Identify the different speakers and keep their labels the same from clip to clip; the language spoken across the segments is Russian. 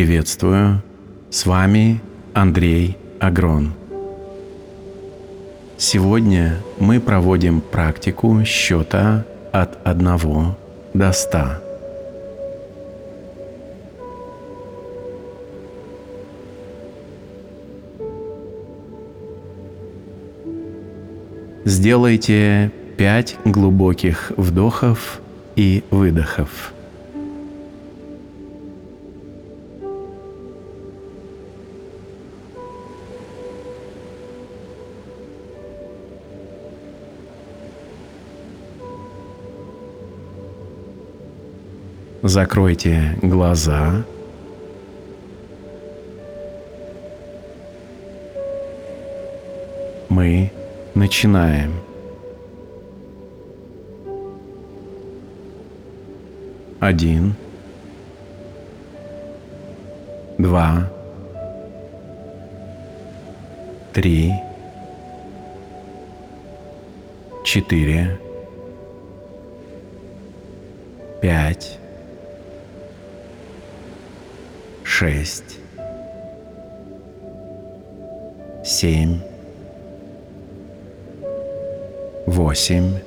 Speaker 1: Приветствую! С вами Андрей Агрон. Сегодня мы проводим практику счета от 1 до 100. Сделайте пять глубоких вдохов и выдохов. Закройте глаза. Мы начинаем. Один, два, три, четыре, пять, шесть, семь, восемь,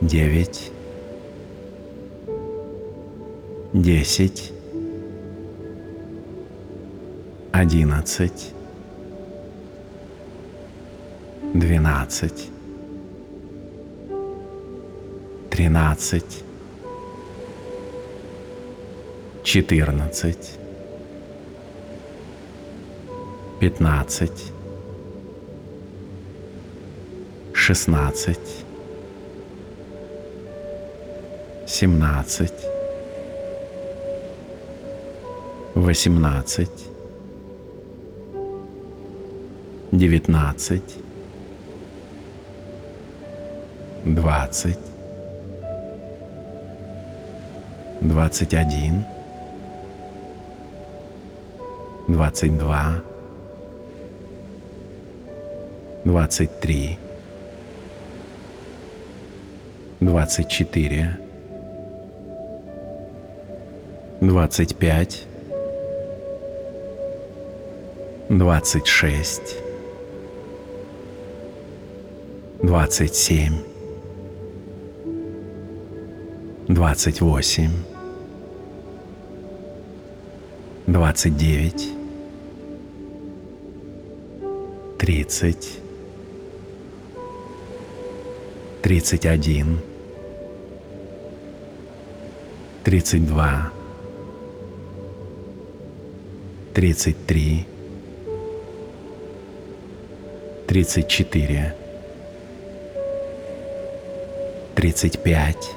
Speaker 1: девять, десять, одиннадцать, двенадцать, тринадцать, четырнадцать, пятнадцать, шестнадцать, семнадцать, восемнадцать, девятнадцать, двадцать, двадцать один, двадцать два, двадцать три, двадцать четыре, двадцать пять, двадцать шесть,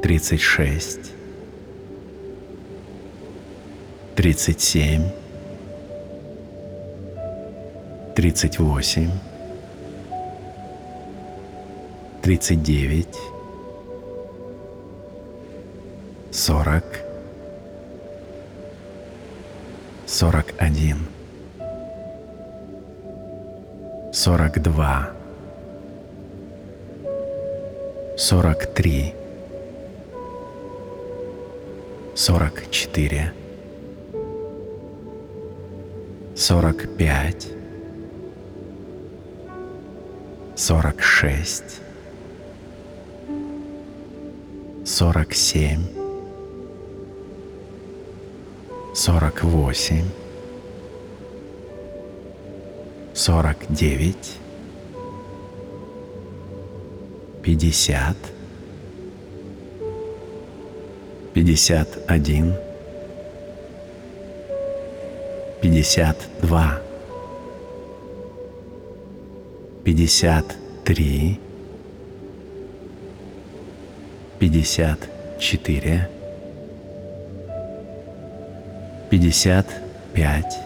Speaker 1: двадцать семь, двадцать восемь, 37, 38, 39, 40, 41, 42, 43, 44, сорок пять, сорок шесть, сорок семь, сорок восемь, сорок девять, пятьдесят, пятьдесят один, пятьдесят два, пятьдесят три, пятьдесят четыре, пятьдесят пять,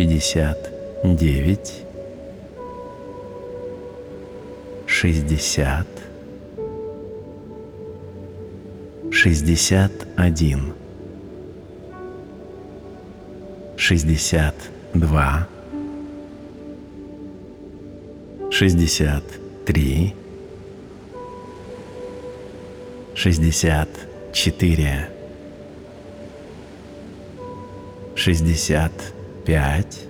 Speaker 1: пятьдесят девять, шестьдесят, шестьдесят один, шестьдесят два, шестьдесят три, шестьдесят четыре, шестьдесят пять,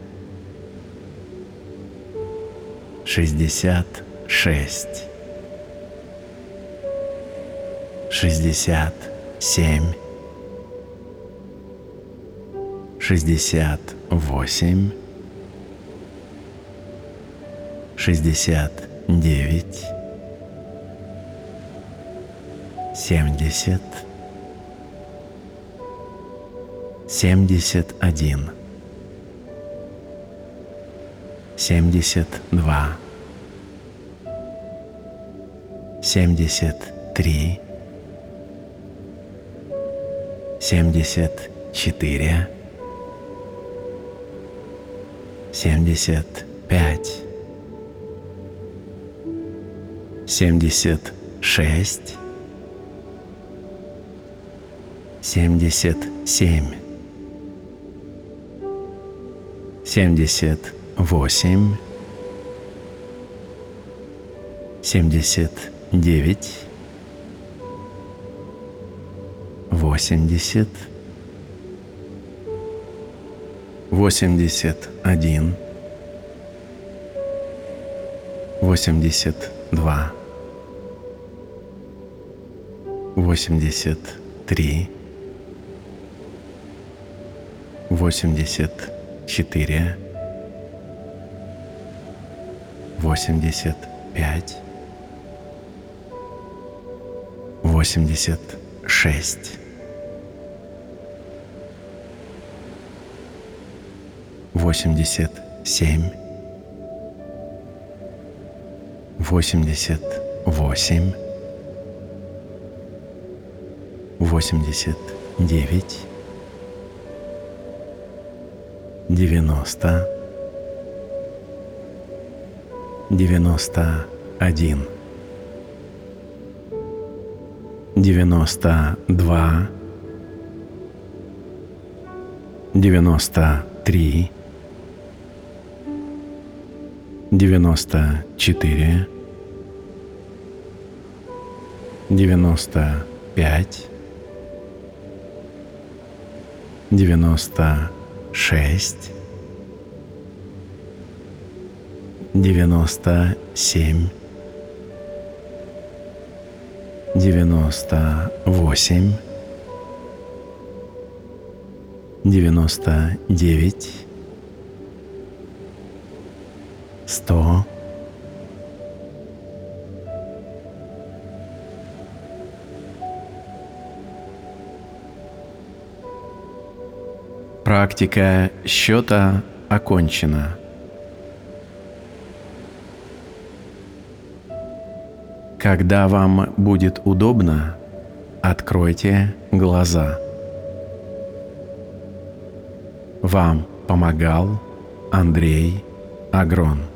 Speaker 1: шестьдесят шесть, шестьдесят семь, шестьдесят восемь, шестьдесят девять, семьдесят, семьдесят один, 72, 73, 74, 75, 76, 77, 78, восемь, семьдесят девять, восемьдесят, восемьдесят один, восемьдесят два, восемьдесят три, восемьдесят четыре, восемьдесят пять, восемьдесят шесть, восемьдесят семь, 91, 92, 93, 94, 95, 96, 97, 98, 99, 100, Практика счета окончена. Когда вам будет удобно, откройте глаза. Вам помогал Андрей Агрон.